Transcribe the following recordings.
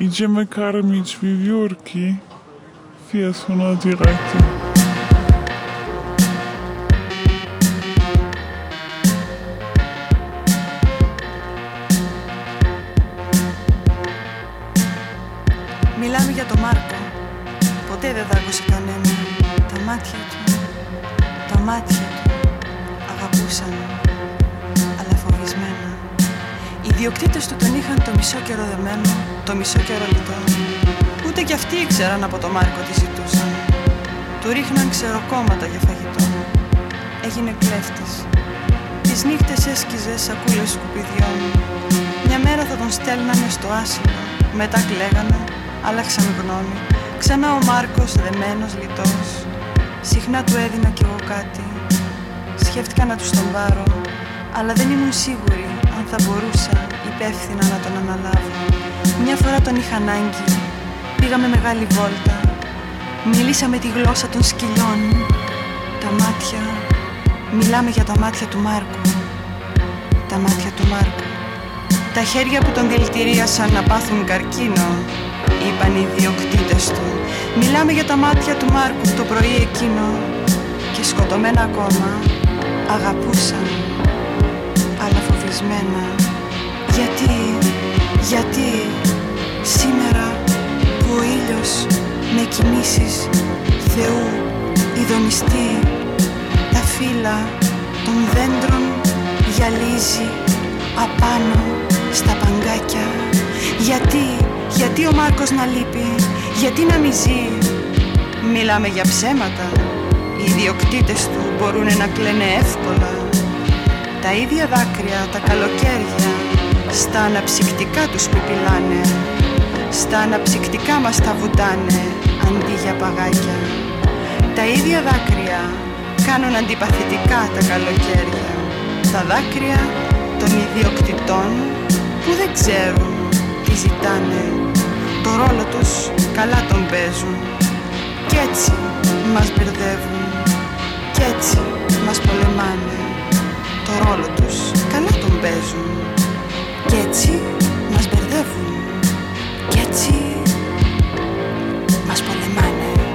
Idziemy karmić wiewiórki. Fiesuna direkty. Μιλάμε για τον Μάρκο. Ποτέ δεν δάκωσε κανένα. Τα μάτια του, τα μάτια του αγαπούσαν, αλλά φοβισμένα. Οι διοκτήτες του τον είχαν το μισό καιρό δεμένο, το μισό καιρό λιτό. Ούτε κι αυτοί ήξεραν από τον Μάρκο τι ζητούσαν. Του ρίχναν ξεροκόμματα για φαγητό. Έγινε κλέφτης. Τις νύχτες έσκιζε σακούλες σκουπιδιών. Μια μέρα θα τον στέλνανε στο άσυλο. Μετά κλαίγανε, άλλαξαν γνώμη. Ξανά ο Μάρκος δεμένος λιτός. Συχνά του έδινα κι εγώ κάτι. Σκέφτηκα να τους τον πάρω, αλλά δεν ήμουν σίγουρη αν θα μπορούσα υπεύθυνα να τον αναλάβω. Μια φορά τον είχα ανάγκη. Πήγαμε μεγάλη βόλτα. Μίλησα με τη γλώσσα των σκυλιών. Τα μάτια. Μιλάμε για τα μάτια του Μάρκου. Τα μάτια του Μάρκου. Τα χέρια που τον δηλητηρίασαν να πάθουν καρκίνο, είπαν οι διοκτήτες του. Μιλάμε για τα μάτια του Μάρκου το πρωί εκείνο και σκοτωμένα ακόμα αγαπούσαν, αλλά φοβισμένα. Γιατί, γιατί σήμερα που ο ήλιος με κινήσεις Θεού ειδονιστεί. Τα φύλλα των δέντρων γυαλίζει απάνω στα παγκάκια. Γιατί, γιατί ο Μάρκος να λείπει Γιατί να μη ζει. Μιλάμε για ψέματα. Οι ιδιοκτήτες του μπορούν να κλαίνε εύκολα Τα ίδια δάκρυα τα καλοκαίρια Στα αναψυκτικά τους πιπιλάνε Στα αναψυκτικά μας τα βουτάνε Αντί για παγάκια. Τα ίδια δάκρυα κάνουν αντιπαθητικά τα καλοκαίρια. Τα δάκρυα των ιδιοκτητών που δεν ξέρουν τι ζητάνε. Το ρόλο τους καλά τον παίζουν. Κι έτσι μας μπερδεύουν. Κι έτσι μας πολεμάνε το ρόλο τους. Καλά τον παίζουν. Κι έτσι μας μπερδεύουν. Κι έτσι μας πολεμάνε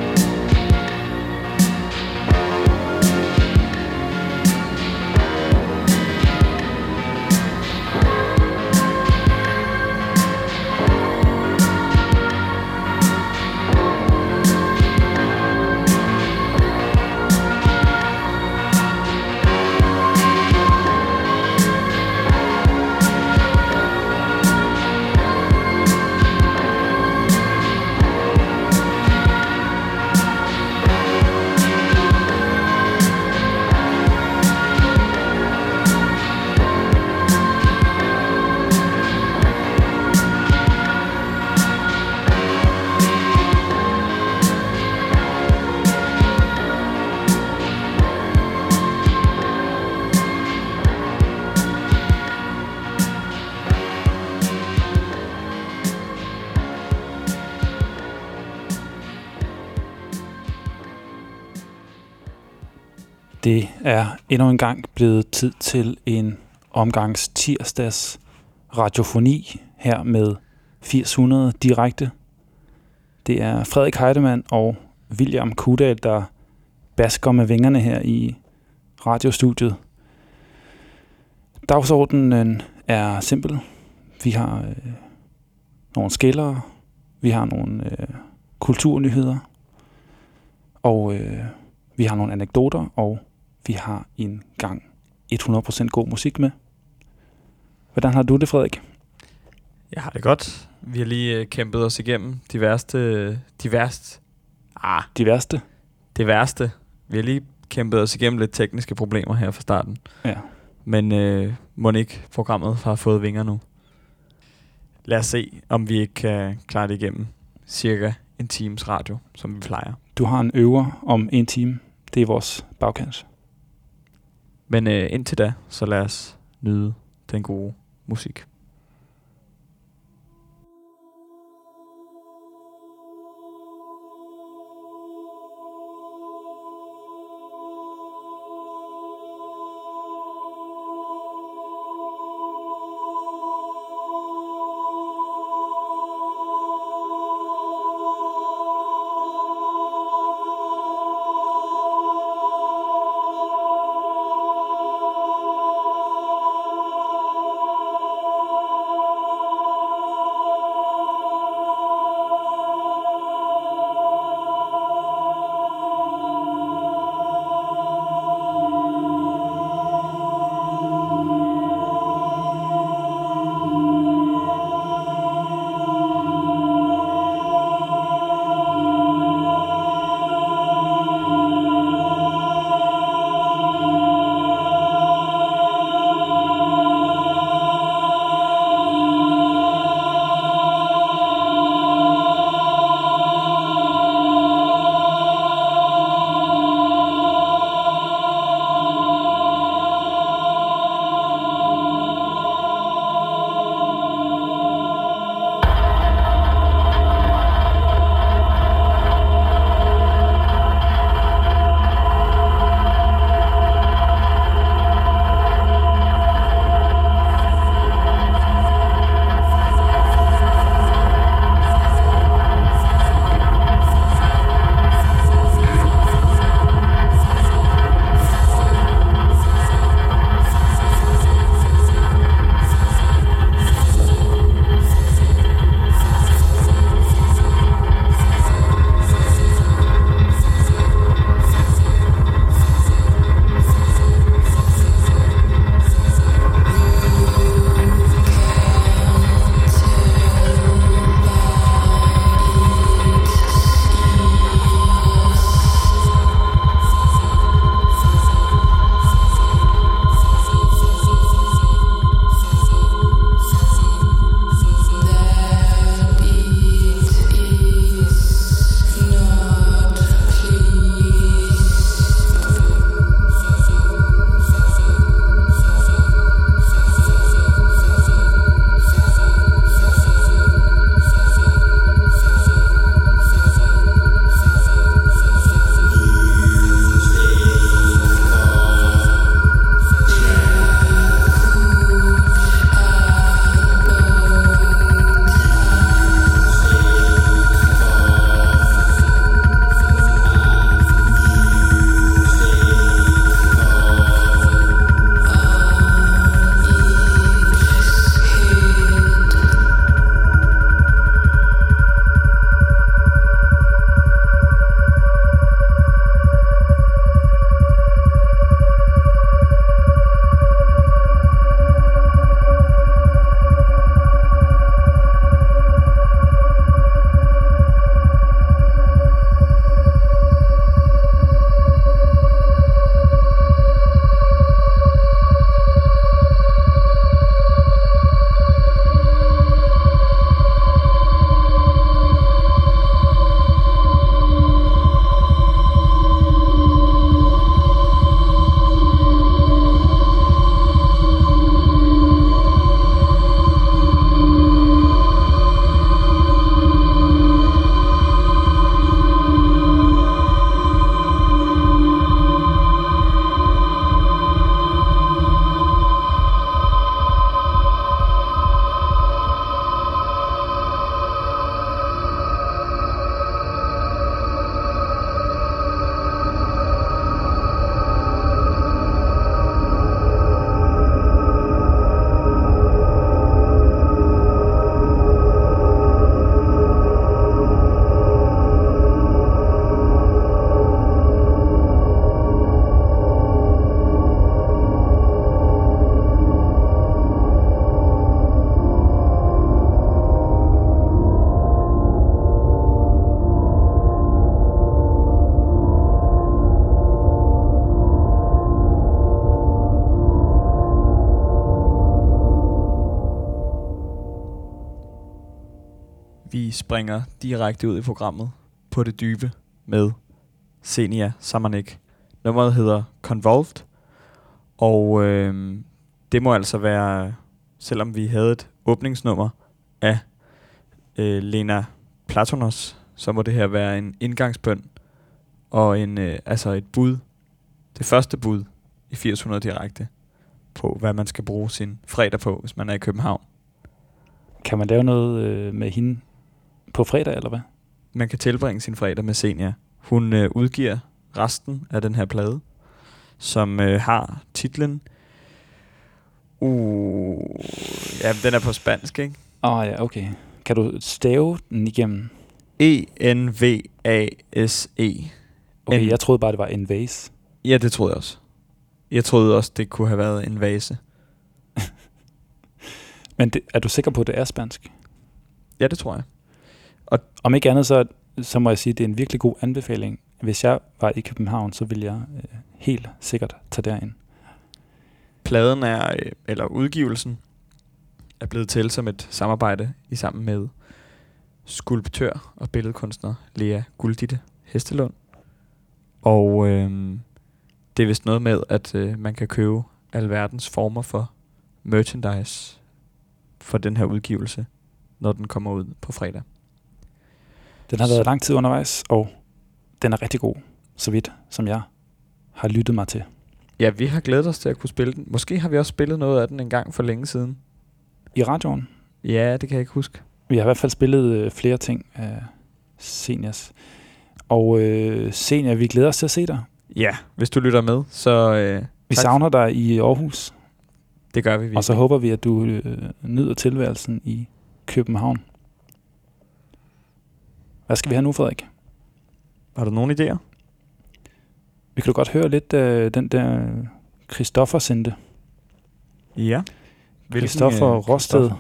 endnu en gang blevet tid til en omgangs tirsdags radiofoni her med 800 direkte. Det er Frederik Heidemann og William Kudal, der basker med vingerne her i radiostudiet. Dagsordenen er simpel. Vi har øh, nogle skillere, vi har nogle øh, kulturnyheder, og øh, vi har nogle anekdoter, og vi har en gang 100% god musik med. Hvordan har du det, Frederik? Jeg har det godt. Vi har lige øh, kæmpet os igennem de værste... De værste... Ah, De værste? det værste. Vi har lige kæmpet os igennem lidt tekniske problemer her fra starten. Ja. Men øh, må ikke programmet har fået vinger nu. Lad os se, om vi ikke kan klare det igennem cirka en times radio, som vi plejer. Du har en øver om en time. Det er vores bagkant. Men øh, indtil da, så lad os nyde den gode musik. Springer direkte ud i programmet på det dybe med Senia Samanik. Nummeret hedder Convolved, og øh, det må altså være, selvom vi havde et åbningsnummer af øh, Lena Platonos, så må det her være en indgangsbøn og en, øh, altså et bud, det første bud i 800 direkte på, hvad man skal bruge sin fredag på, hvis man er i København. Kan man lave noget øh, med hende på fredag, eller hvad? Man kan tilbringe sin fredag med Senia. Hun øh, udgiver resten af den her plade, som øh, har titlen... Uh, ja, den er på spansk, ikke? Åh oh, ja, okay. Kan du stave den igennem? E E-N-V-A-S-E. Okay, En- jeg troede bare, det var en vase. Ja, det troede jeg også. Jeg troede også, det kunne have været en vase. Men det, er du sikker på, at det er spansk? Ja, det tror jeg. Om ikke andet, så, så må jeg sige, at det er en virkelig god anbefaling. Hvis jeg var i København, så ville jeg øh, helt sikkert tage derind. Pladen er, øh, eller udgivelsen, er blevet til som et samarbejde i sammen med skulptør og billedkunstner Lea Gulditte Hestelund. Og øh, det er vist noget med, at øh, man kan købe alverdens former for merchandise for den her udgivelse, når den kommer ud på fredag. Den har været lang tid undervejs, og den er rigtig god, så vidt som jeg har lyttet mig til. Ja, vi har glædet os til at kunne spille den. Måske har vi også spillet noget af den en gang for længe siden. I radioen, Ja, det kan jeg ikke huske. vi har i hvert fald spillet øh, flere ting af Seniors. Og øh, Senior, vi glæder os til at se dig. Ja, hvis du lytter med, så øh, Vi Tak. savner dig i Aarhus, det gør vi virkelig. og så håber vi, at du øh, nyder tilværelsen i København. Hvad skal vi have nu, Frederik? Har du nogle idéer? Vi kan godt høre lidt af den der Christoffer sendte. Ja. Christoffer øh, Rosted.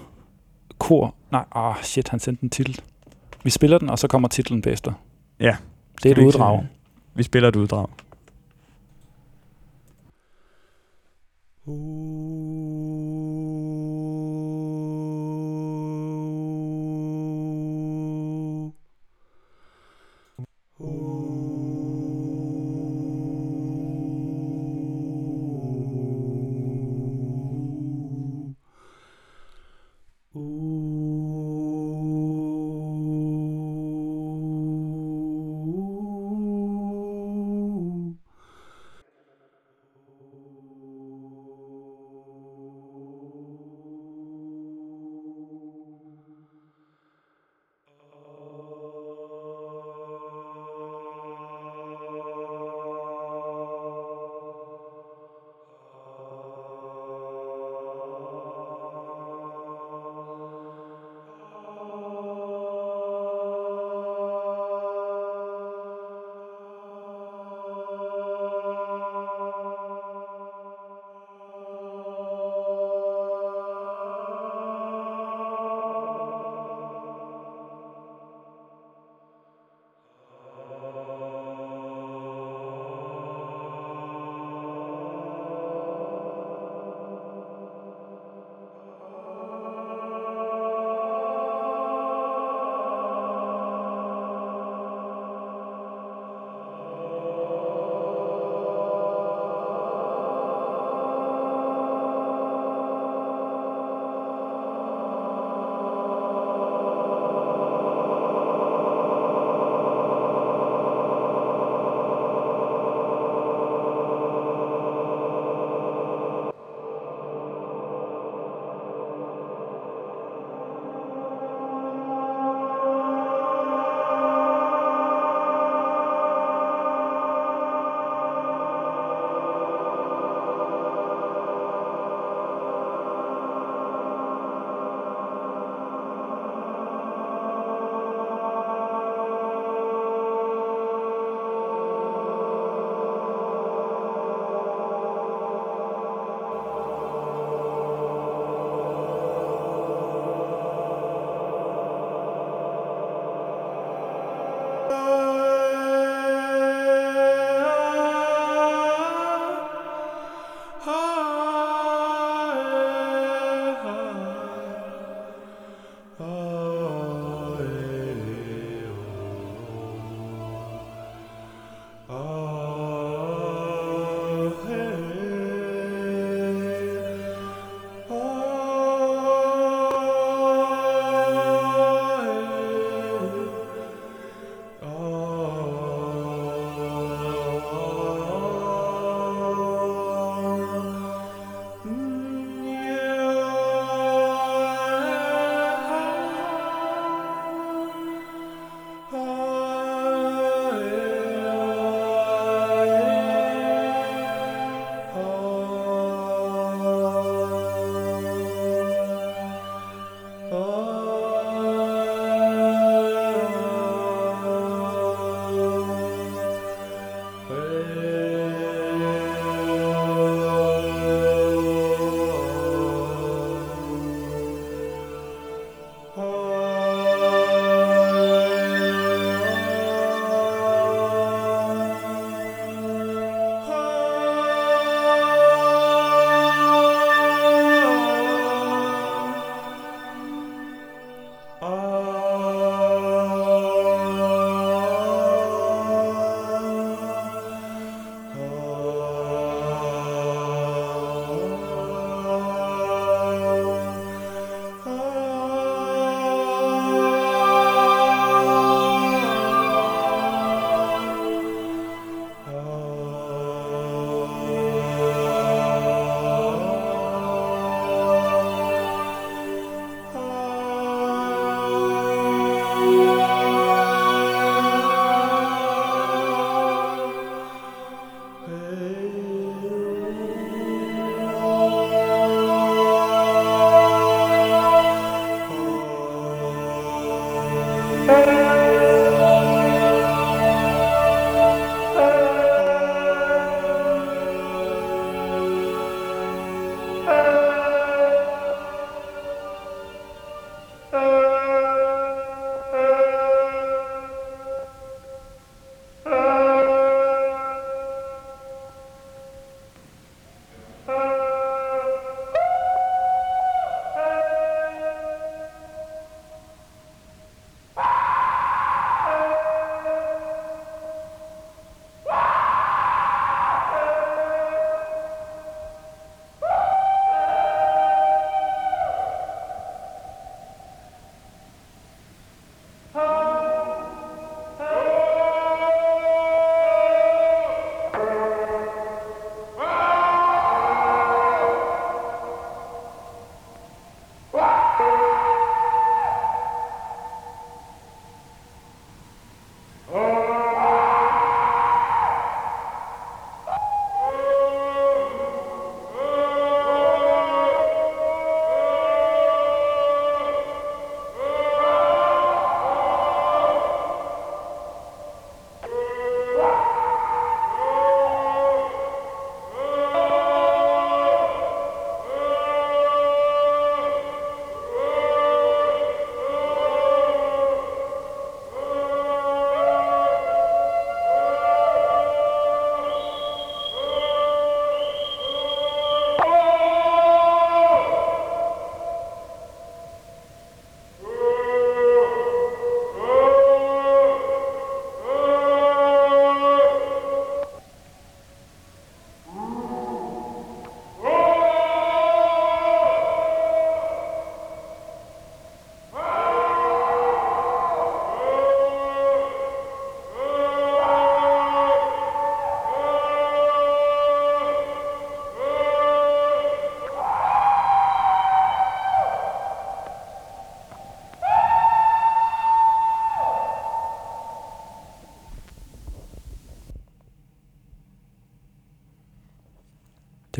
Kor. Nej, ah, shit, han sendte en titel. Vi spiller den, og så kommer titlen bagefter. Ja. Det er et ikke uddrag. se- Vi spiller et uddrag.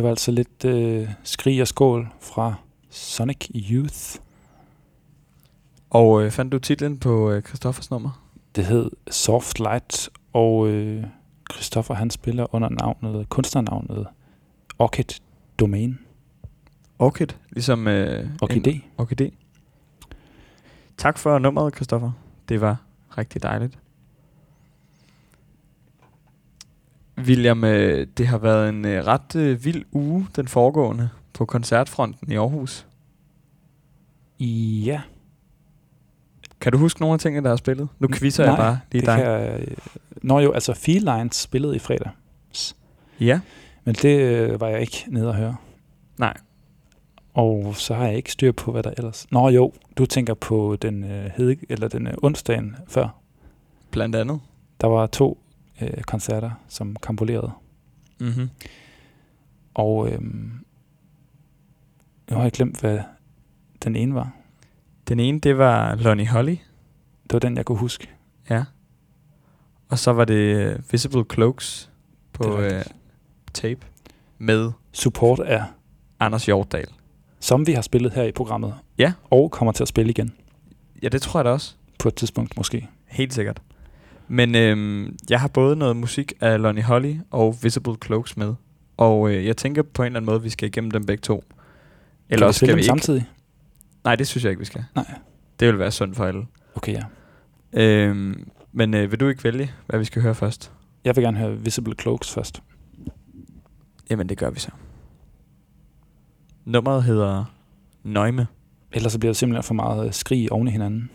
Det var altså lidt øh, skrig og skål fra Sonic Youth. Og øh, fandt du titlen på øh, Christoffers nummer? Det hed Soft Light, og øh, Christoffer han spiller under navnet, kunstnernavnet Orchid Domain. Orchid, ligesom... Øh, Orchidé. Orchidé. Tak for nummeret, Christoffer. Det var rigtig dejligt. William, øh, det har været en øh, ret øh, vild uge, den foregående, på koncertfronten i Aarhus. Ja, Kan du huske nogle af tingene, der er spillet? Nu quizzer jeg bare lige det dig. kan. Nå jo, altså Feel Lines spillede i fredag. Ja, Men det øh, var jeg ikke nede at høre. Nej. Og så har jeg ikke styr på, hvad der ellers... Nå jo, du tænker på den, øh, hede, eller den øh, onsdagen før. blandt andet. Der var to øh, koncerter, som kampolerede. Mm-hmm. Og øhm, nu har jeg glemt, hvad den ene var. Den ene, det var Lonnie Holly. Det var den, jeg kunne huske. Ja. Og så var det øh, Visible Cloaks på øh, tape med Support er, Anders Hjortdal. som vi har spillet her i programmet. Ja. Og kommer til at spille igen Ja, det tror jeg da også. på et tidspunkt måske. Helt sikkert. Men øhm, jeg har både noget musik af Lonnie Holly og Visible Cloaks med. Og øh, jeg tænker på en eller anden måde, at vi skal igennem dem begge to. Eller også skal vi ikke. samtidig? Nej, det synes jeg ikke, vi skal. Nej. Det vil være sundt for alle. Okay, ja. Øhm, men øh, vil du ikke vælge, hvad vi skal høre først? Jeg vil gerne høre Visible Cloaks først. Jamen, det gør vi så. Nummeret hedder Nøgme. Ellers så bliver det simpelthen for meget øh, skrig oven i hinanden.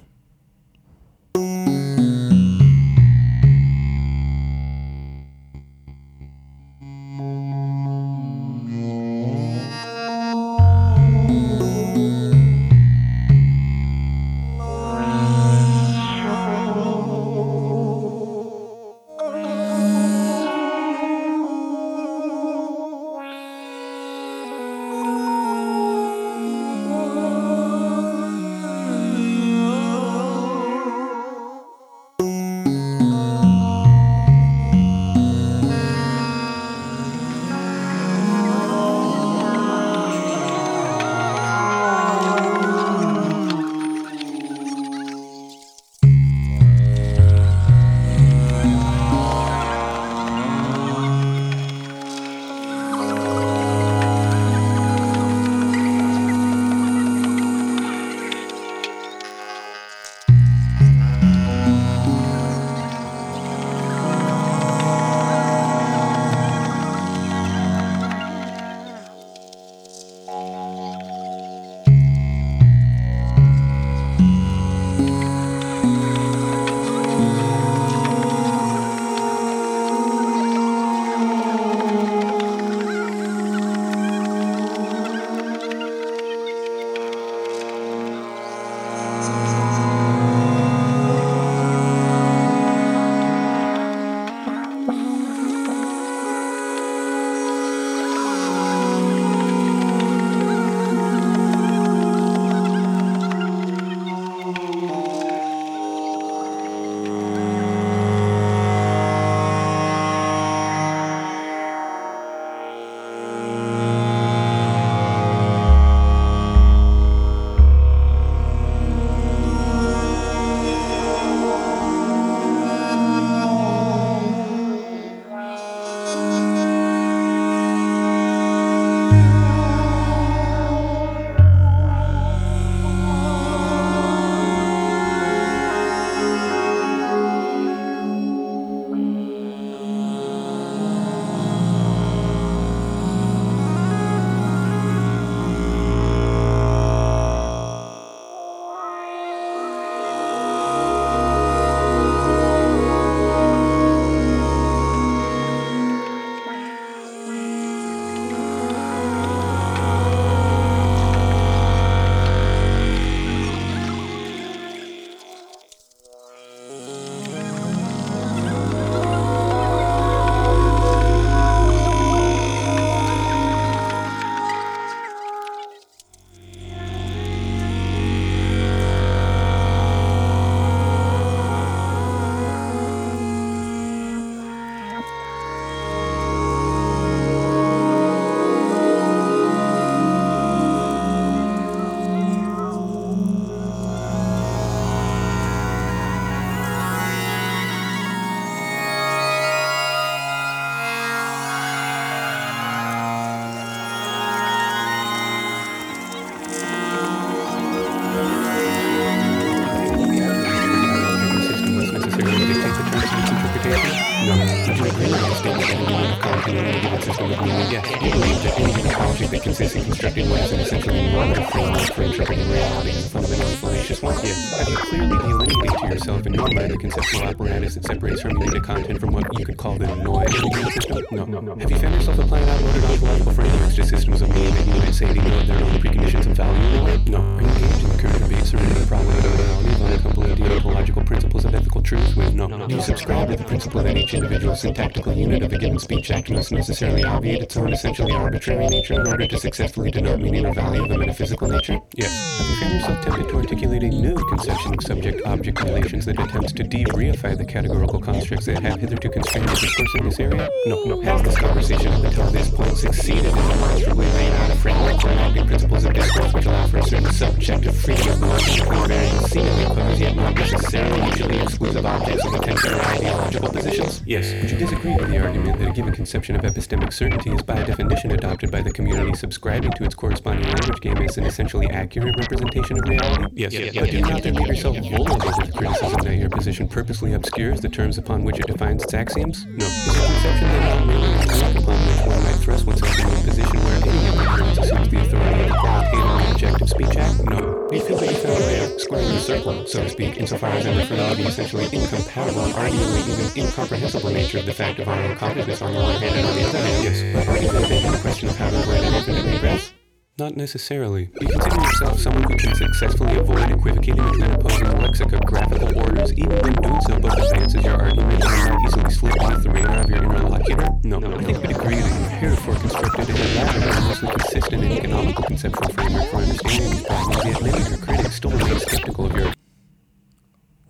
In system of meaning? Yes. You believe that any object that consists in constructed what is an essentially normative framework for interpreting reality is a fundamentally fallacious one? Yes. Have you clearly delineated to yourself in your mind the conceptual apparatus that separates hermeneutic content from what you could call the noise of given system? No. no. Have you found yourself applying outmoded ontological frameworks to systems of meaning that you might say ignore their own preconditions of value? No. Engaged in the current debate surrounding the problem of morality of uncoupled deontological principles of ethical truth with no? Do you subscribe to the principle that each individual syntactical unit of a given speech act must necessarily obviate its own essentially arbitrary nature in order to successfully denote meaning or value of a metaphysical nature? Yes. Have you found yourself tempted to articulate a new conception of subject-object relations that attempts to de-reify the categorical constructs that have hitherto constrained the discourse in this area? No, no. Has this conversation up until this point succeeded in demonstrably laying out a framework for enacting principles of discourse which allow for a certain subjective freedom of mind and order and seemingly cause yet not necessarily mutually exclusive objects of attention ideological positions? Yes. Would you disagree with the argument that a given conception of epistemic certainty is by definition adopted by the community subscribing to its corresponding language game as an essentially accurate representation of reality? Yes. yes, but do you not then leave yourself vulnerable to the criticism that your position purposely obscures the terms upon which it defines its axioms? No. Is your conception then not merely a ground upon which one might thrust oneself into a position where any given occurrence assumes the authority of the qualitative objective speech act? No. You feel that you found of squaring the circle, so to speak, insofar as in referring to the essentially incompatible and arguably even incomprehensible nature of the fact of our own consciousness on the one hand and on the other hand? Yes. But the question of how to avoid an infinite regress? Not necessarily. Do you consider yourself someone who can successfully avoid equivocating between opposing lexicographical orders, even when doing so both advances your argument and will not easily slip off the radar of your interlocutor? No. no. I think we'd agree that you've heretofore constructed a elaborate and mostly consistent and economical conceptual framework for understanding these problems, yet many of your critics still remain skeptical of your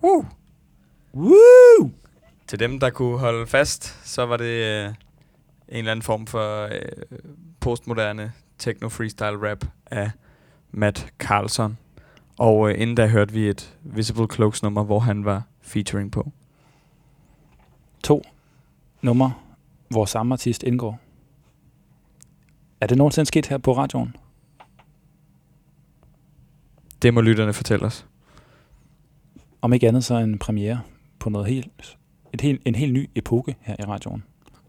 Woo! Woo! Til dem, der kunne holde fast, så var det øh, en eller anden form for øh, postmoderne techno-freestyle rap af Matt Carlson. Og øh, inden da hørte vi et Visible Cloaks nummer, hvor han var featuring på. To numre, hvor samme artist indgår. Er det nogensinde sket her på radioen? Det må lytterne fortælle os. Om ikke andet så en premiere på noget helt, et helt, en helt ny epoke her i radioen.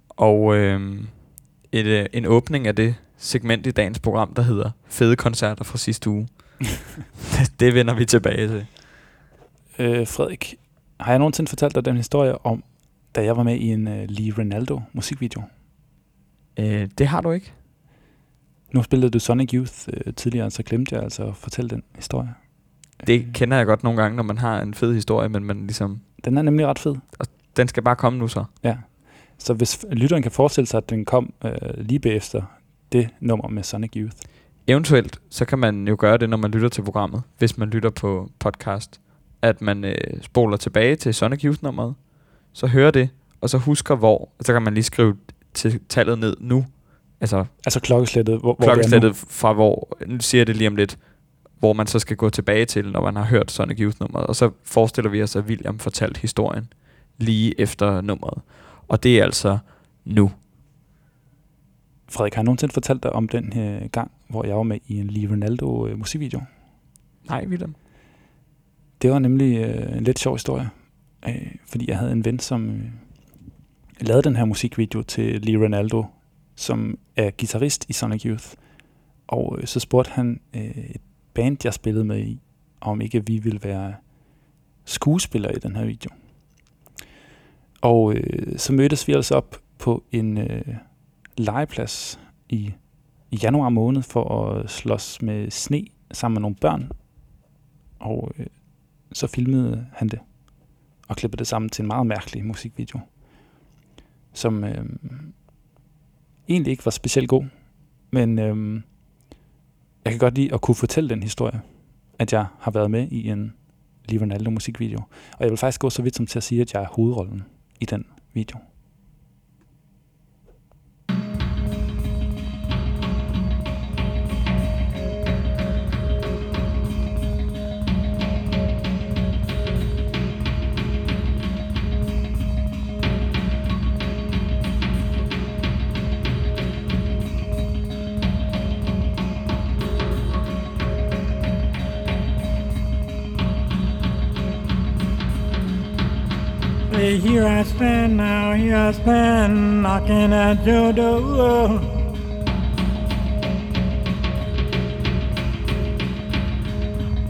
Og øh, et, øh, en åbning af det segment i dagens program, der hedder Fede koncerter fra sidste uge. det, vender vi tilbage til. Øh, Frederik, har jeg nogensinde fortalt dig den historie om, da jeg var med i en uh, Lee Ronaldo musikvideo? Øh, det har du ikke. Nu spillede du Sonic Youth øh, tidligere, så glemte jeg altså at fortælle den historie. Det Øh, kender jeg godt nogle gange, når man har en fed historie, men man ligesom, Den er nemlig ret fed. den skal bare komme nu så. Ja. Så hvis lytteren kan forestille sig, at den kom øh, lige bagefter det nummer med Sonic Youth. Eventuelt, så kan man jo gøre det, når man lytter til programmet, hvis man lytter på podcast, at man øh, spoler tilbage til Sonic Youth-nummeret, så hører det, og så husker hvor, og så kan man lige skrive til tallet ned nu, altså Altså klokkeslættet, hvor, hvor klokkeslættet fra hvor, nu siger jeg det lige om lidt, hvor man så skal gå tilbage til, når man har hørt Sonic Youth-nummeret, og så forestiller vi os, at William fortalte historien lige efter nummeret. Og det er altså nu. Frederik, har jeg nogensinde fortalt dig om den øh, gang, hvor jeg var med i en Lee Ronaldo øh, musikvideo? Nej, William. Det var nemlig øh, en lidt sjov historie, øh, fordi jeg havde en ven, som øh, lavede den her musikvideo til Lee Ronaldo, som er guitarist i Sonic Youth. Og øh, så spurgte han øh, et band, jeg spillede med i, om ikke vi ville være skuespillere i den her video. Og øh, så mødtes vi altså op på en øh, legeplads i, i januar måned for at slås med sne sammen med nogle børn. Og øh, så filmede han det og klippede det sammen til en meget mærkelig musikvideo, som øh, egentlig ikke var specielt god, men øh, jeg kan godt lide at kunne fortælle den historie, at jeg har været med i en Lee Ronaldo musikvideo. Og jeg vil faktisk gå så vidt som til at sige, at jeg er hovedrollen i den video. Here I stand now, here I stand, knocking at your door.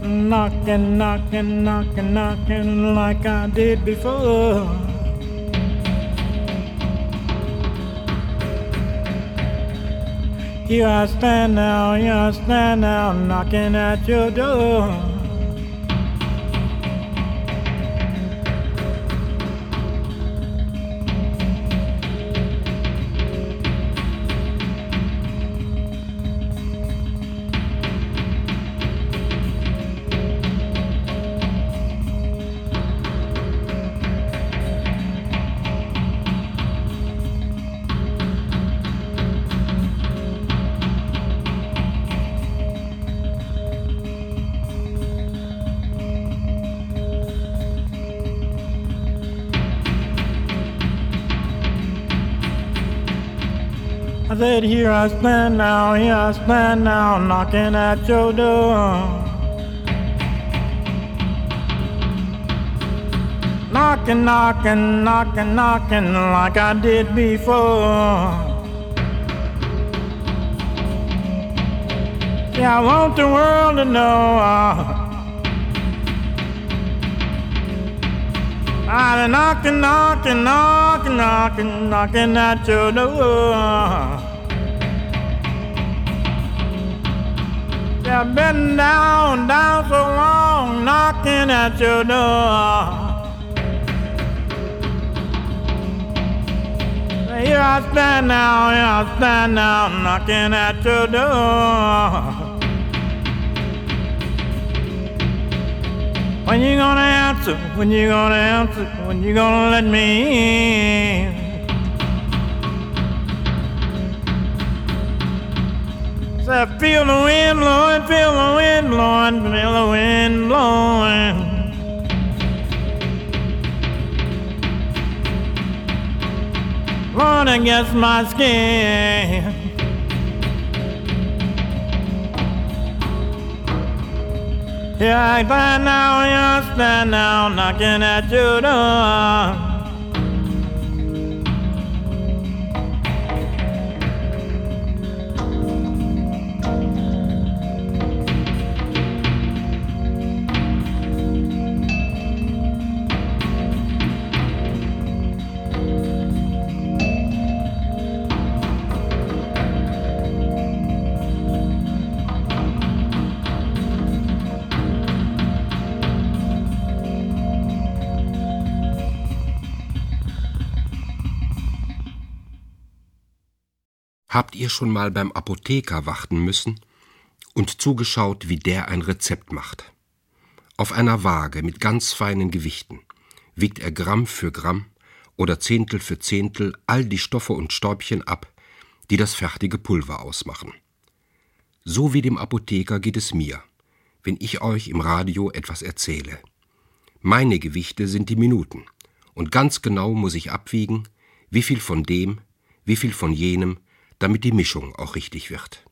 Knocking, knocking, knocking, knocking like I did before. Here I stand now, here I stand now, knocking at your door. Said, here I stand now, here I stand now, knocking at your door. Knocking, knocking, knocking, knocking like I did before. Yeah, I want the world to know. Been knocking, knocking, knocking, knocking, knocking at your door. I've been down, down so long, knocking at your door. Here I stand now, here I stand now, knocking at your door. When you gonna answer? When you gonna answer? When you gonna let me in? I feel the wind blowing, feel the wind blowing, feel the wind blowing. Blowing against my skin. Here I stand now, I stand now, knocking at your door. Habt ihr schon mal beim Apotheker warten müssen und zugeschaut, wie der ein Rezept macht? Auf einer Waage mit ganz feinen Gewichten wiegt er Gramm für Gramm oder Zehntel für Zehntel all die Stoffe und Stäubchen ab, die das fertige Pulver ausmachen. So wie dem Apotheker geht es mir, wenn ich euch im Radio etwas erzähle. Meine Gewichte sind die Minuten, und ganz genau muss ich abwiegen, wie viel von dem, wie viel von jenem, damit die Mischung auch richtig wird.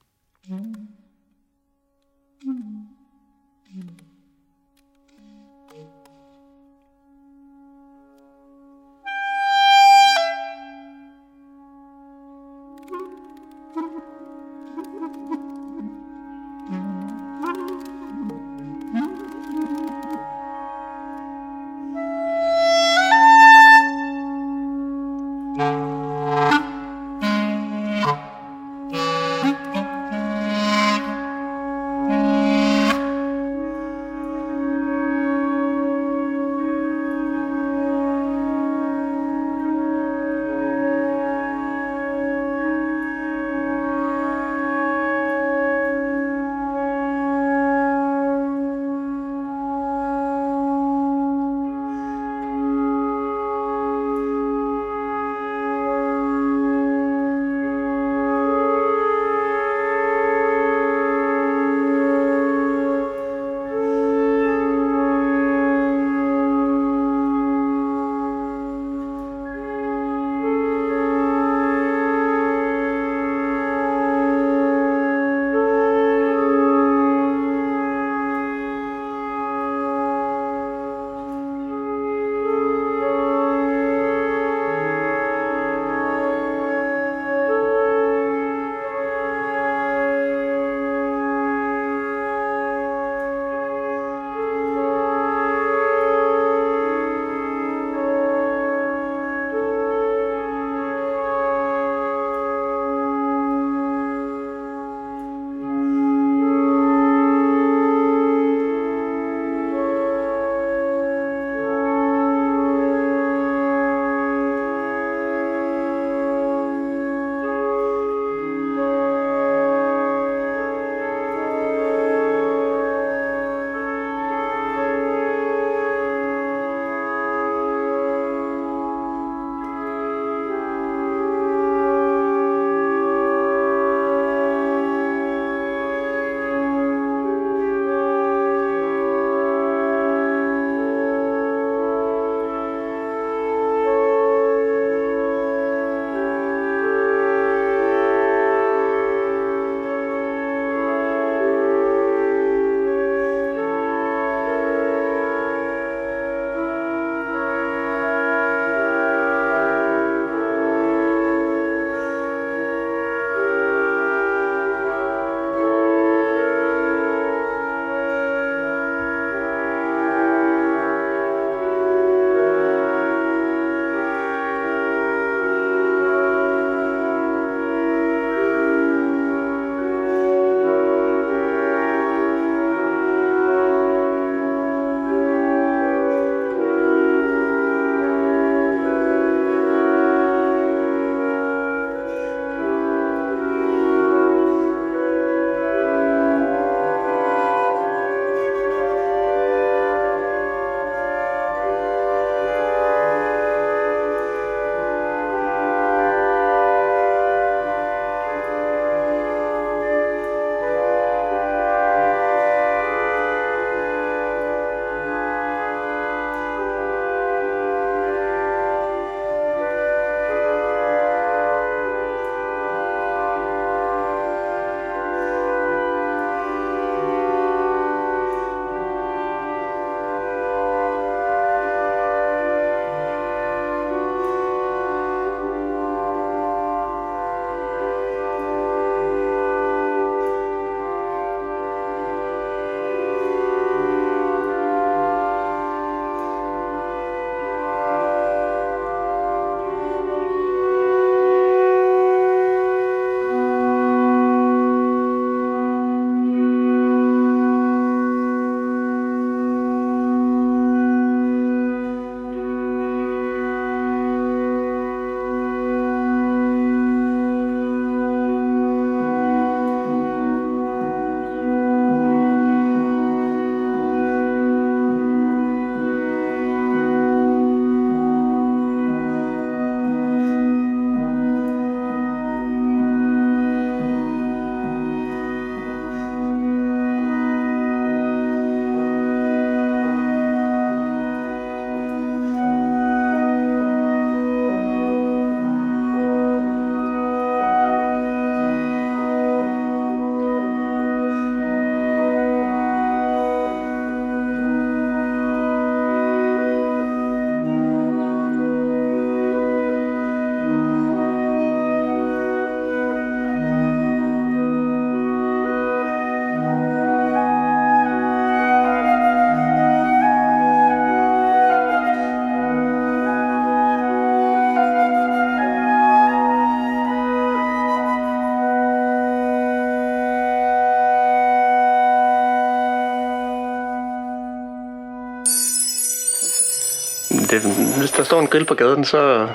Det, hvis der står en grill på gaden, så,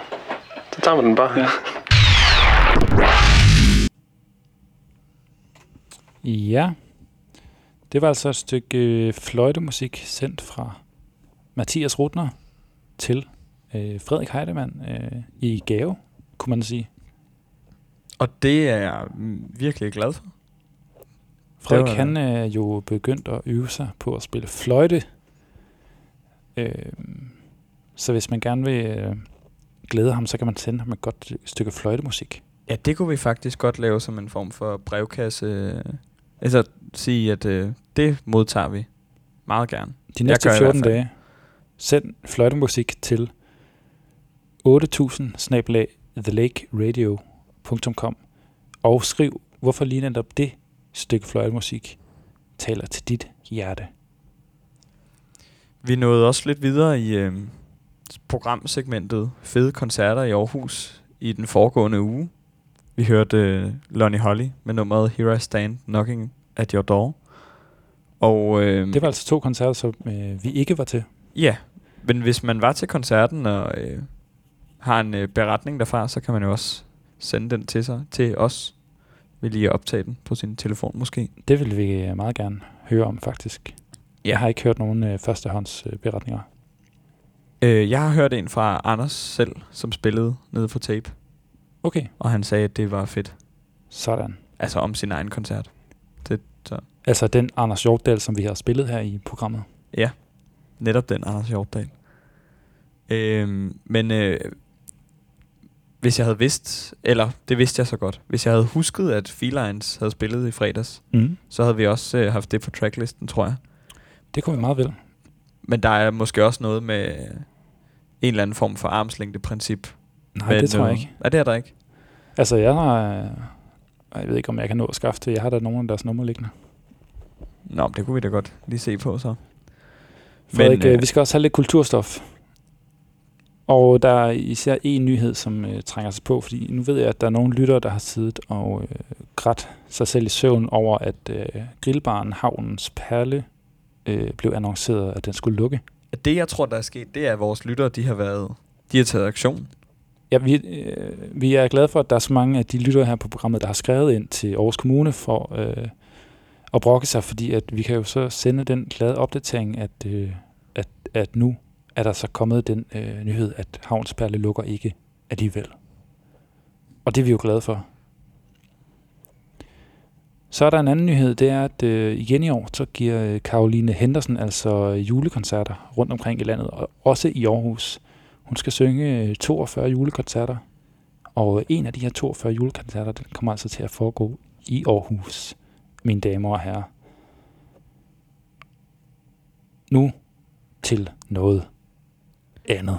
så tager man den bare. Ja. Ja, det var altså et stykke øh, fløjtemusik sendt fra Mathias Rutner til øh, Frederik Heidemann øh, i gave, kunne man sige. Og det er jeg virkelig glad for. Frederik, var- han er jo begyndt at øve sig på at spille fløjte. Øh, så hvis man gerne vil øh, glæde ham, så kan man sende ham et godt stykke fløjtemusik. Ja, det kunne vi faktisk godt lave som en form for brevkasse. Altså sige, at øh, det modtager vi meget gerne. De næste gør i 14 hvert fald. dage, send fløjtemusik til 8000 snablag thelakeradio.com og skriv, hvorfor lige netop det stykke fløjtemusik taler til dit hjerte. Vi nåede også lidt videre i øh, programsegmentet Fede koncerter i Aarhus i den foregående uge. Vi hørte øh, Lonnie Holly med nummeret Here I Stand Knocking at Your Door. Og øh, Det var altså to koncerter, som øh, vi ikke var til. Ja, men hvis man var til koncerten og øh, har en øh, beretning derfra, så kan man jo også sende den til sig til os. Vi lige optage den på sin telefon måske. Det vil vi øh, meget gerne høre om, faktisk. Ja. Jeg har ikke hørt nogen øh, førstehånds øh, beretninger. Øh, jeg har hørt en fra Anders selv, som spillede nede på tape, Okay, og han sagde, at det var fedt. sådan. Altså om sin egen koncert. Det, så. Altså den Anders Hjortdal, som vi har spillet her i programmet. Ja, netop den Anders Hjortdal. Øhm, men øh, hvis jeg havde vidst, eller det vidste jeg så godt, hvis jeg havde husket, at Felines havde spillet i fredags, Mm. så havde vi også øh, haft det på tracklisten, tror jeg. Det kunne vi meget vel. Men der er måske også noget med en eller anden form for armslængdeprincip. Nej, det tror jeg ikke. Nej, det er der ikke. Altså, jeg har... øh, Jeg ved ikke, om jeg kan nå at skaffe det. Jeg har da nogle af deres numre liggende. Nå, men det kunne vi da godt lige se på så. Frederik, Men, øh, øh, vi skal også have lidt kulturstof. Og der er især en nyhed, som øh, trænger sig på, fordi nu ved jeg, at der er nogle lyttere, der har siddet og øh, grædt sig selv i søvn over, at øh, grillbaren Havnens Perle øh, blev annonceret, at den skulle lukke. Det, jeg tror, der er sket, det er, at vores lyttere, de har været... De har taget aktion. Ja, vi, øh, vi er glade for, at der er så mange af de lyttere her på programmet, der har skrevet ind til Aarhus Kommune for øh, at brokke sig, fordi at vi kan jo så sende den glade opdatering, at, øh, at, at nu er der så kommet den øh, nyhed, at Havnsperle lukker ikke alligevel. Og det er vi jo glade for. Så er der en anden nyhed, det er, at øh, igen i år, så giver øh, Karoline Henderson altså øh, julekoncerter rundt omkring i landet, og også i Aarhus. Hun skal synge øh, 42 julekoncerter, og en af de her 42 julekoncerter, den kommer altså til at foregå i Aarhus, mine damer og herrer. Nu til noget andet.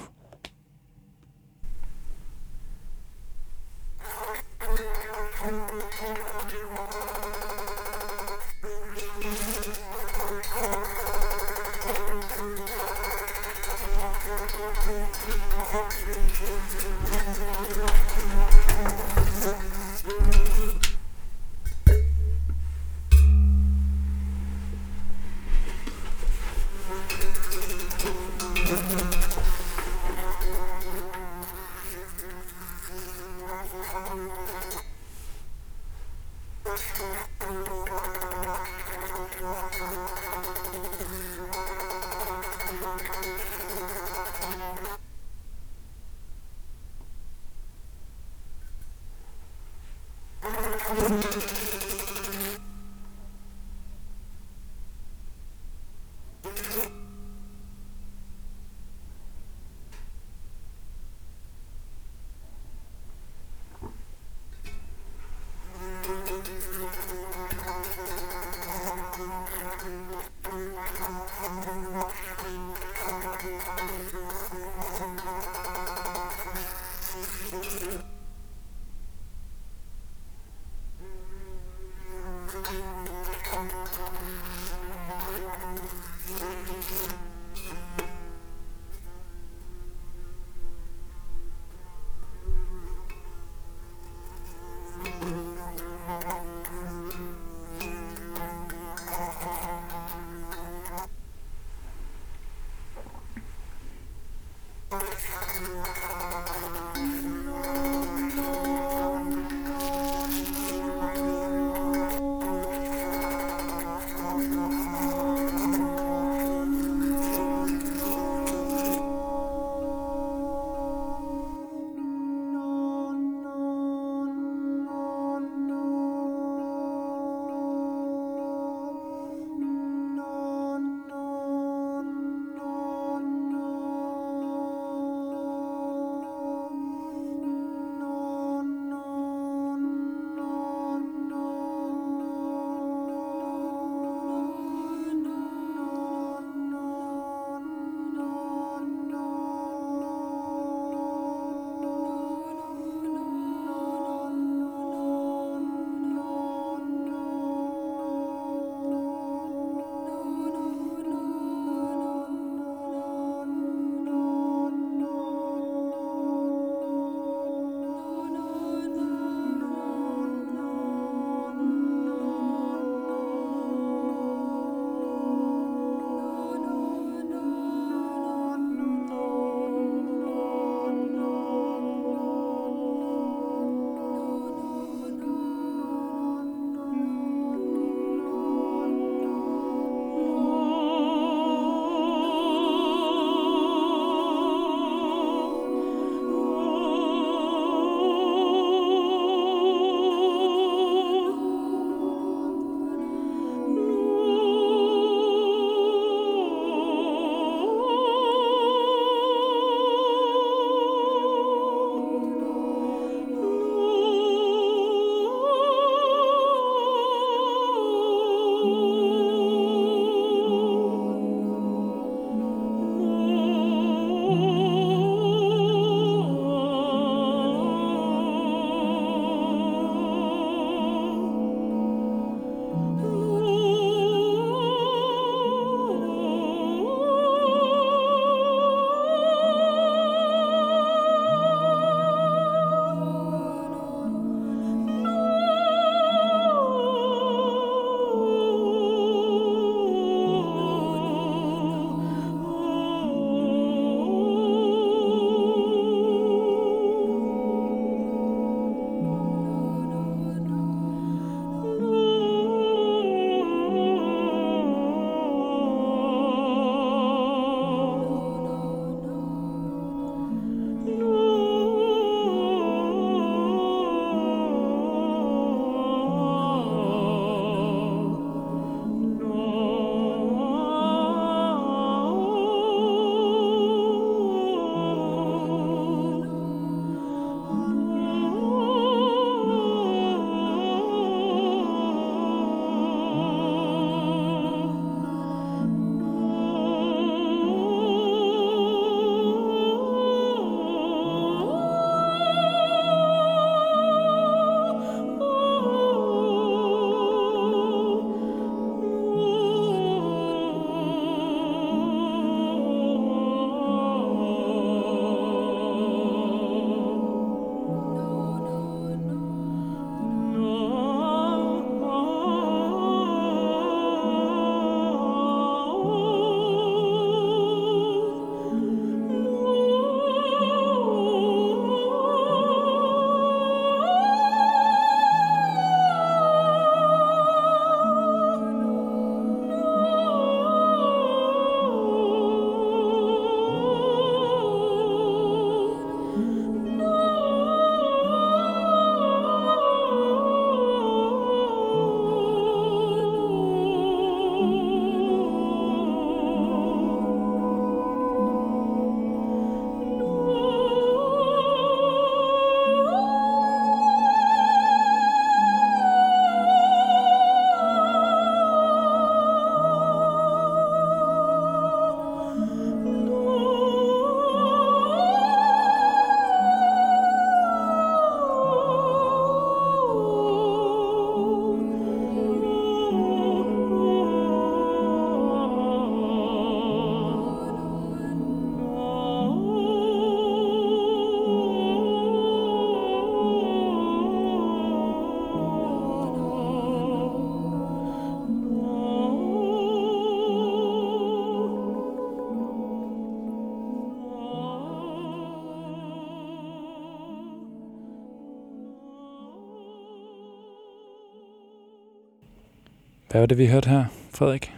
Hvad var det, vi hørte her, Frederik?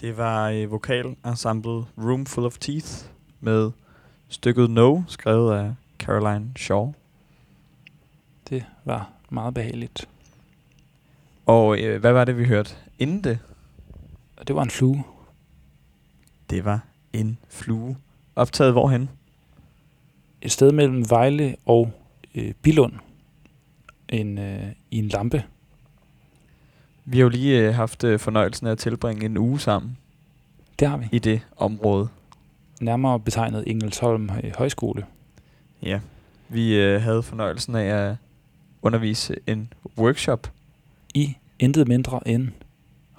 Det var øh, vokalensemble Room Full of Teeth med stykket No, skrevet af Caroline Shaw. Det var meget behageligt. Og øh, hvad var det, vi hørte inden det? Det var en flue. Det var en flue. Optaget hvorhen? Et sted mellem Vejle og øh, Bilund. En, øh, I en lampe. Vi har jo lige øh, haft øh, fornøjelsen af at tilbringe en uge sammen Det har vi. i det område. Nærmere betegnet Ingelsholm øh, Højskole. Ja. Vi øh, havde fornøjelsen af at undervise en workshop, I intet mindre end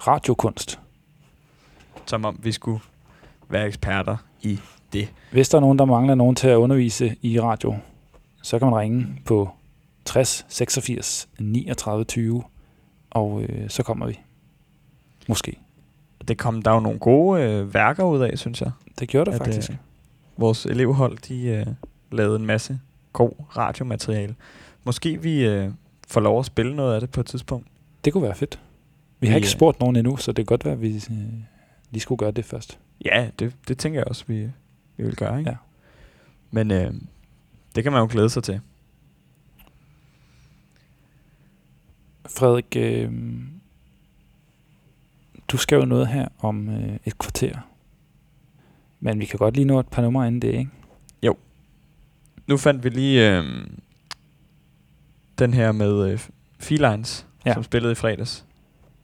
radiokunst. som om vi skulle være eksperter i det. Hvis der er nogen, der mangler nogen til at undervise i radio, så kan man ringe på 60 86 39 20, og øh, så kommer vi. Måske. Det kom der jo nogle gode øh, værker ud af, synes jeg. Det gjorde det At, faktisk. øh, Vores elevhold, de øh, lavede en masse god radiomateriale. Måske vi øh, får lov at spille noget af det på et tidspunkt. Det kunne være fedt. Vi har ikke øh, spurgt nogen endnu, så det kan godt være, at vi øh, lige skulle gøre det først. Ja, det, det tænker jeg også, vi, vi vil gøre, ikke? Ja. Men øh, det kan man jo glæde sig til. Frederik, øh, du skal jo noget her om øh, et kvarter. Men vi kan godt lige nå et par numre inden det, ikke? Nu fandt vi lige øh, den her med øh, Felines, ja. som spillede i fredags.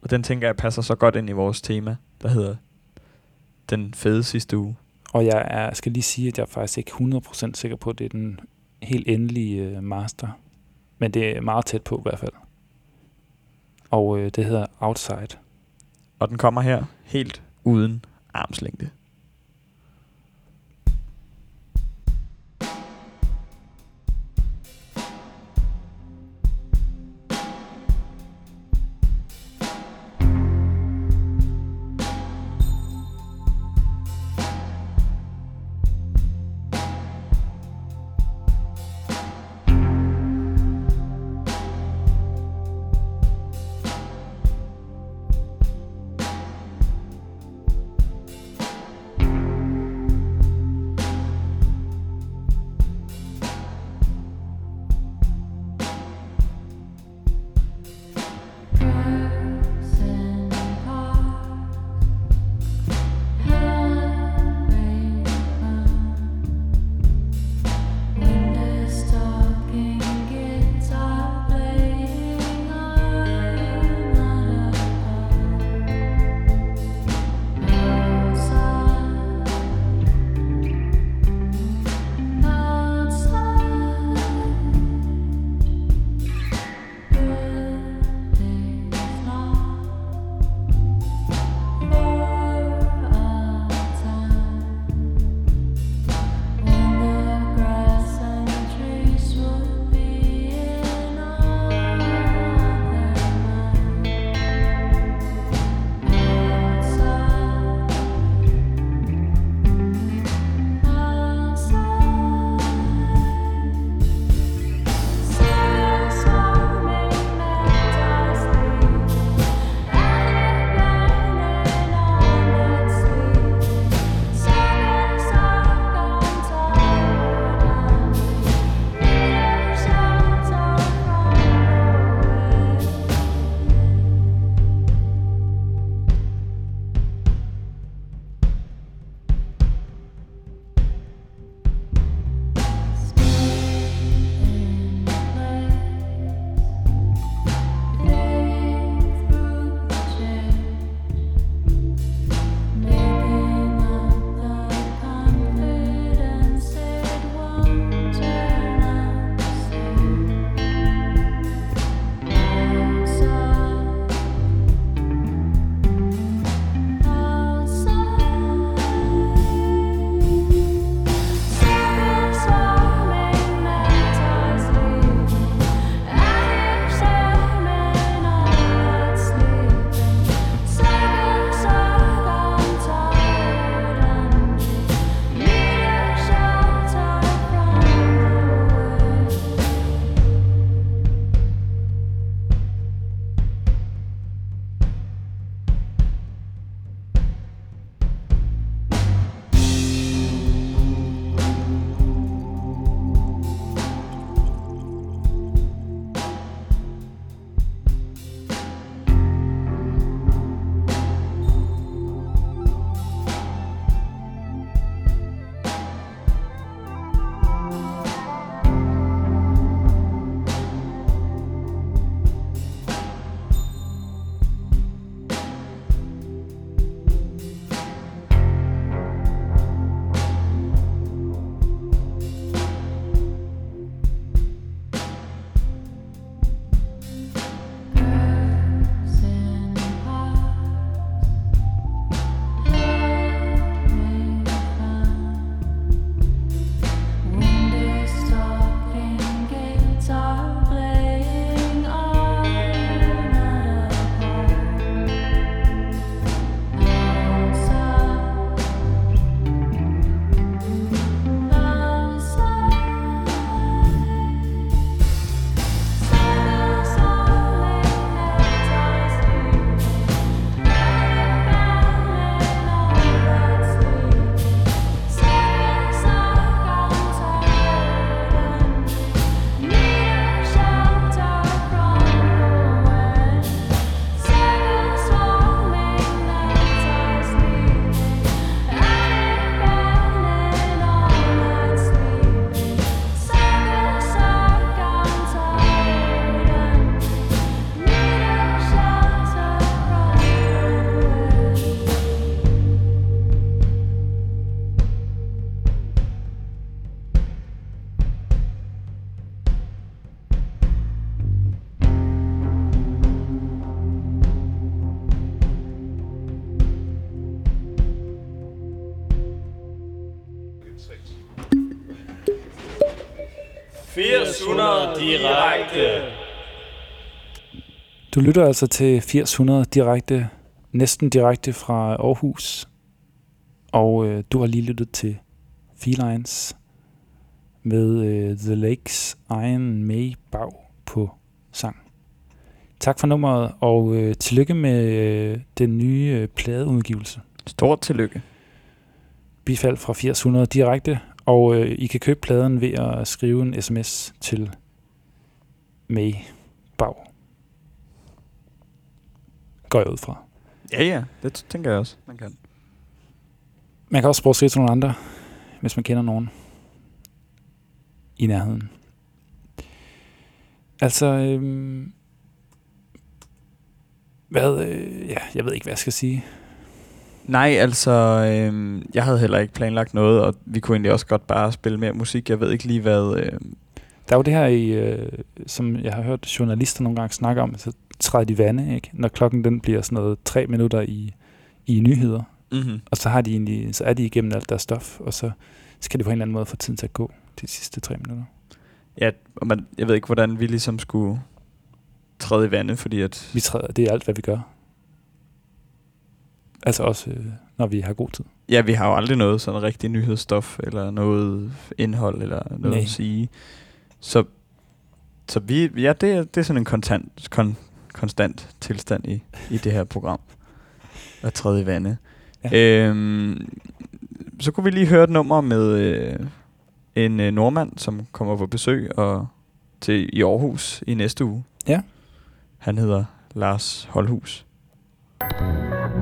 Og den tænker jeg passer så godt ind i vores tema, der hedder Den fede sidste uge. Og jeg er, skal lige sige, at jeg er faktisk ikke 100% sikker på, at det er den helt endelige øh, master. Men det er meget tæt på i hvert fald. Og øh, det hedder Outside. Og den kommer her helt uden armslængde. Du lytter altså til 8000 direkte, næsten direkte fra Aarhus. Og øh, du har lige lyttet til Felines med øh, The Lakes Iron May Bag på sang. Tak for nummeret, og øh, tillykke med øh, den nye øh, pladeudgivelse. Stort tillykke. Bifald fra 8000 direkte, og øh, I kan købe pladen ved at skrive en sms til May Bag. Går jeg ud fra. Ja, ja. Det tænker jeg også, man kan. Man kan også prøve at skrive til nogle andre, hvis man kender nogen i nærheden. Altså, øhm, hvad, øh, ja, jeg ved ikke, hvad jeg skal sige. Nej, altså, øhm, jeg havde heller ikke planlagt noget, og vi kunne egentlig også godt bare spille mere musik. Jeg ved ikke lige, hvad... Øh, Der er jo det her, i, øh, som jeg har hørt journalister nogle gange snakke om, så træder de vande, ikke? Når klokken den bliver sådan noget tre minutter i, i nyheder, mm-hmm. og så, har de egentlig, så er de igennem alt deres stof, og så skal de på en eller anden måde få tiden til at gå de sidste tre minutter. Ja, og man, jeg ved ikke, hvordan vi ligesom skulle træde i vandet, fordi at... Vi træder, det er alt, hvad vi gør. Altså også, øh, når vi har god tid. Ja, vi har jo aldrig noget sådan rigtig nyhedsstof, eller noget indhold, eller noget Nej. at sige. Så, så vi, ja, det, er- det er sådan en kontant, kon, konstant tilstand i, i det her program. At træde i vandet. Ja. Ja. Øhm, så kunne vi lige høre et nummer med øh, en øh, nordmand, som kommer på besøg og til i Aarhus i næste uge. Ja. Han hedder Lars Holhus. Thank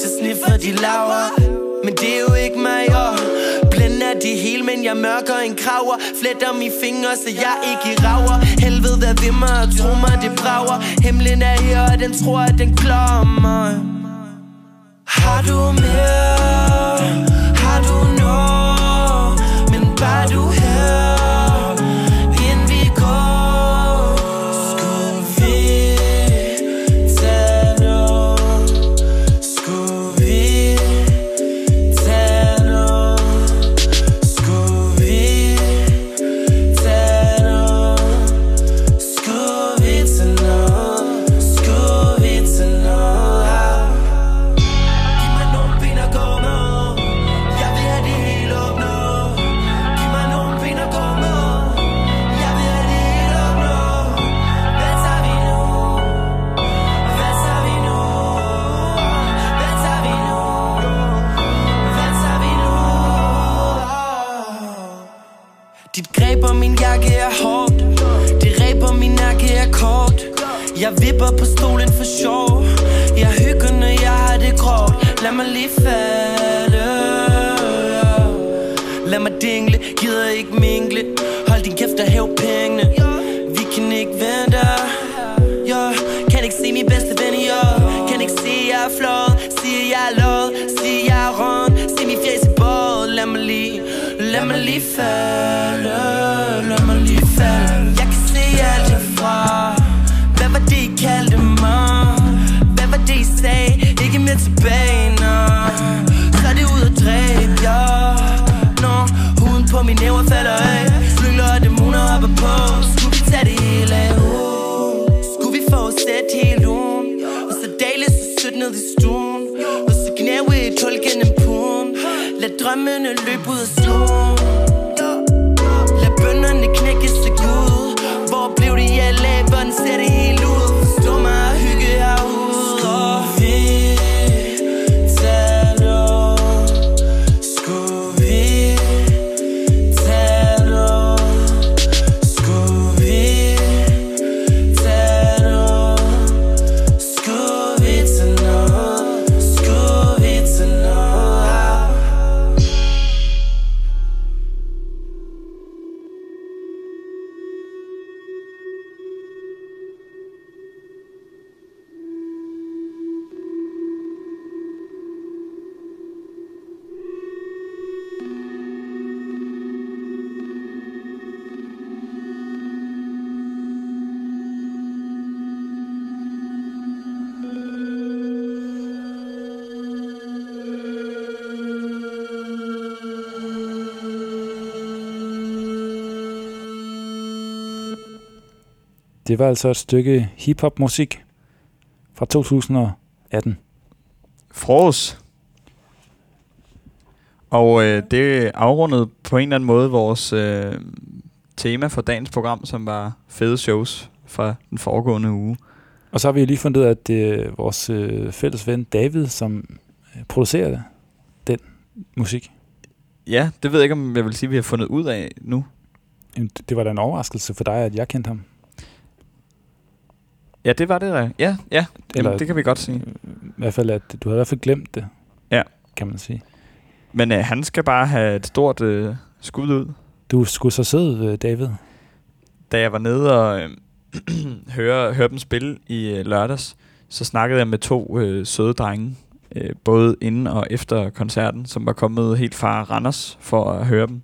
til bitch, for sniffer de laver. Men det er jo ikke mig, og Blænder det hele, men jeg mørker en kraver. Fletter mine fingre, så jeg ikke rager. Helvede er ved mig, og tro mig, det brager. Himlen er her, og den tror, at den klommer Har du mere? Har du noget? Men bare du her lige falde Lad mig lige falde. Jeg kan se alt herfra Hvad var det I kaldte mig? Hvad var det I sagde? Ikke mere tilbage, nej. Så er det ud og dræbe, ja Nå, huden på mine næver falder af. Slyngler og dæmoner hopper på. Skulle vi tage det hele af? Uh, Skulle vi få sæt hele ugen? Og så dagligt så sødt ned i stuen. Og så knæver vi et hul gennem puden. Lad drømmene løbe ud af sluen Det var altså et stykke hiphop-musik fra 2018. Fros. Og øh, det afrundede på en eller anden måde vores øh, tema for dagens program, som var fede shows fra den foregående uge. Og så har vi jo lige fundet ud af, at det er vores øh, fælles ven David, som øh, producerer den musik. Ja, det ved jeg ikke, om jeg vil sige, at vi har fundet ud af nu. Jamen, det- Det var da en overraskelse for dig, at jeg kendte ham. Ja, det var det. Ja, ja. Eller- det kan vi godt sige. I hvert fald, at du havde i hvert fald glemt det. Ja. Kan man sige. Men øh, han skal bare have et stort øh, skud ud. Du skulle så sød, øh, David. Da jeg var nede og øh, høre, høre dem spille i øh, lørdags, så snakkede jeg med to øh, søde drenge, øh, både inden og efter koncerten, som var kommet helt fra Randers for at høre dem,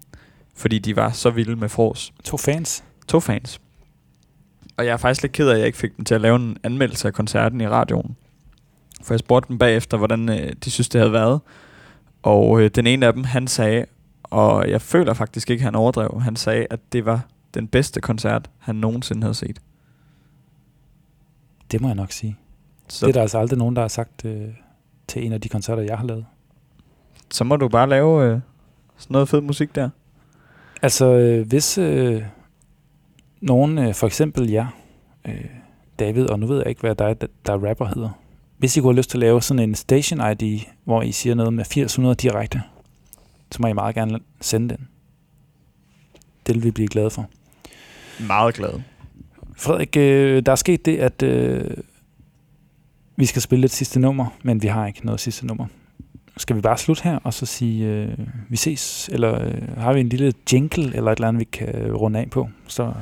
fordi de var så vilde med fros. To fans. To fans. Og jeg er faktisk lidt ked af, at jeg ikke fik dem til at lave en anmeldelse af koncerten i radioen. For jeg spurgte dem bagefter, hvordan øh, de synes, det havde været. Og øh, den ene af dem, han sagde, og jeg føler faktisk ikke, han overdrev, han sagde, at det var den bedste koncert, han nogensinde havde set. Det må jeg nok sige. Så, Det er der altså aldrig nogen, der har sagt øh, til en af de koncerter, jeg har lavet. så må du bare lave øh, sådan noget fed musik der. Altså, øh, hvis, øh, nogen, øh, for eksempel jer, øh, David, og nu ved jeg ikke, hvad dig, der, der rapper hedder. Hvis I kunne have lyst til at lave sådan en station ID, hvor I siger noget med 800 direkte, så må I meget gerne sende den. Det vil vi blive glade for. Meget glad. Frederik, øh, der er sket det, at øh, vi skal spille et sidste nummer, men vi har ikke noget sidste nummer. Skal vi bare slutte her, og så sige, øh, vi ses? Eller øh, har vi en lille jingle, eller et eller andet, vi kan runde af på? Så,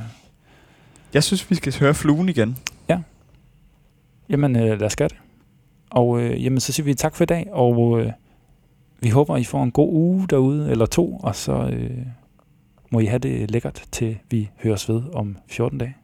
jeg synes, vi skal høre fluen igen. Ja. jamen, øh, lad os gøre det. Og øh, jamen, så siger vi tak for i dag, og øh, vi håber, I får en god uge derude, eller to, og så øh, må I have det lækkert, til vi høres ved om 14 dage.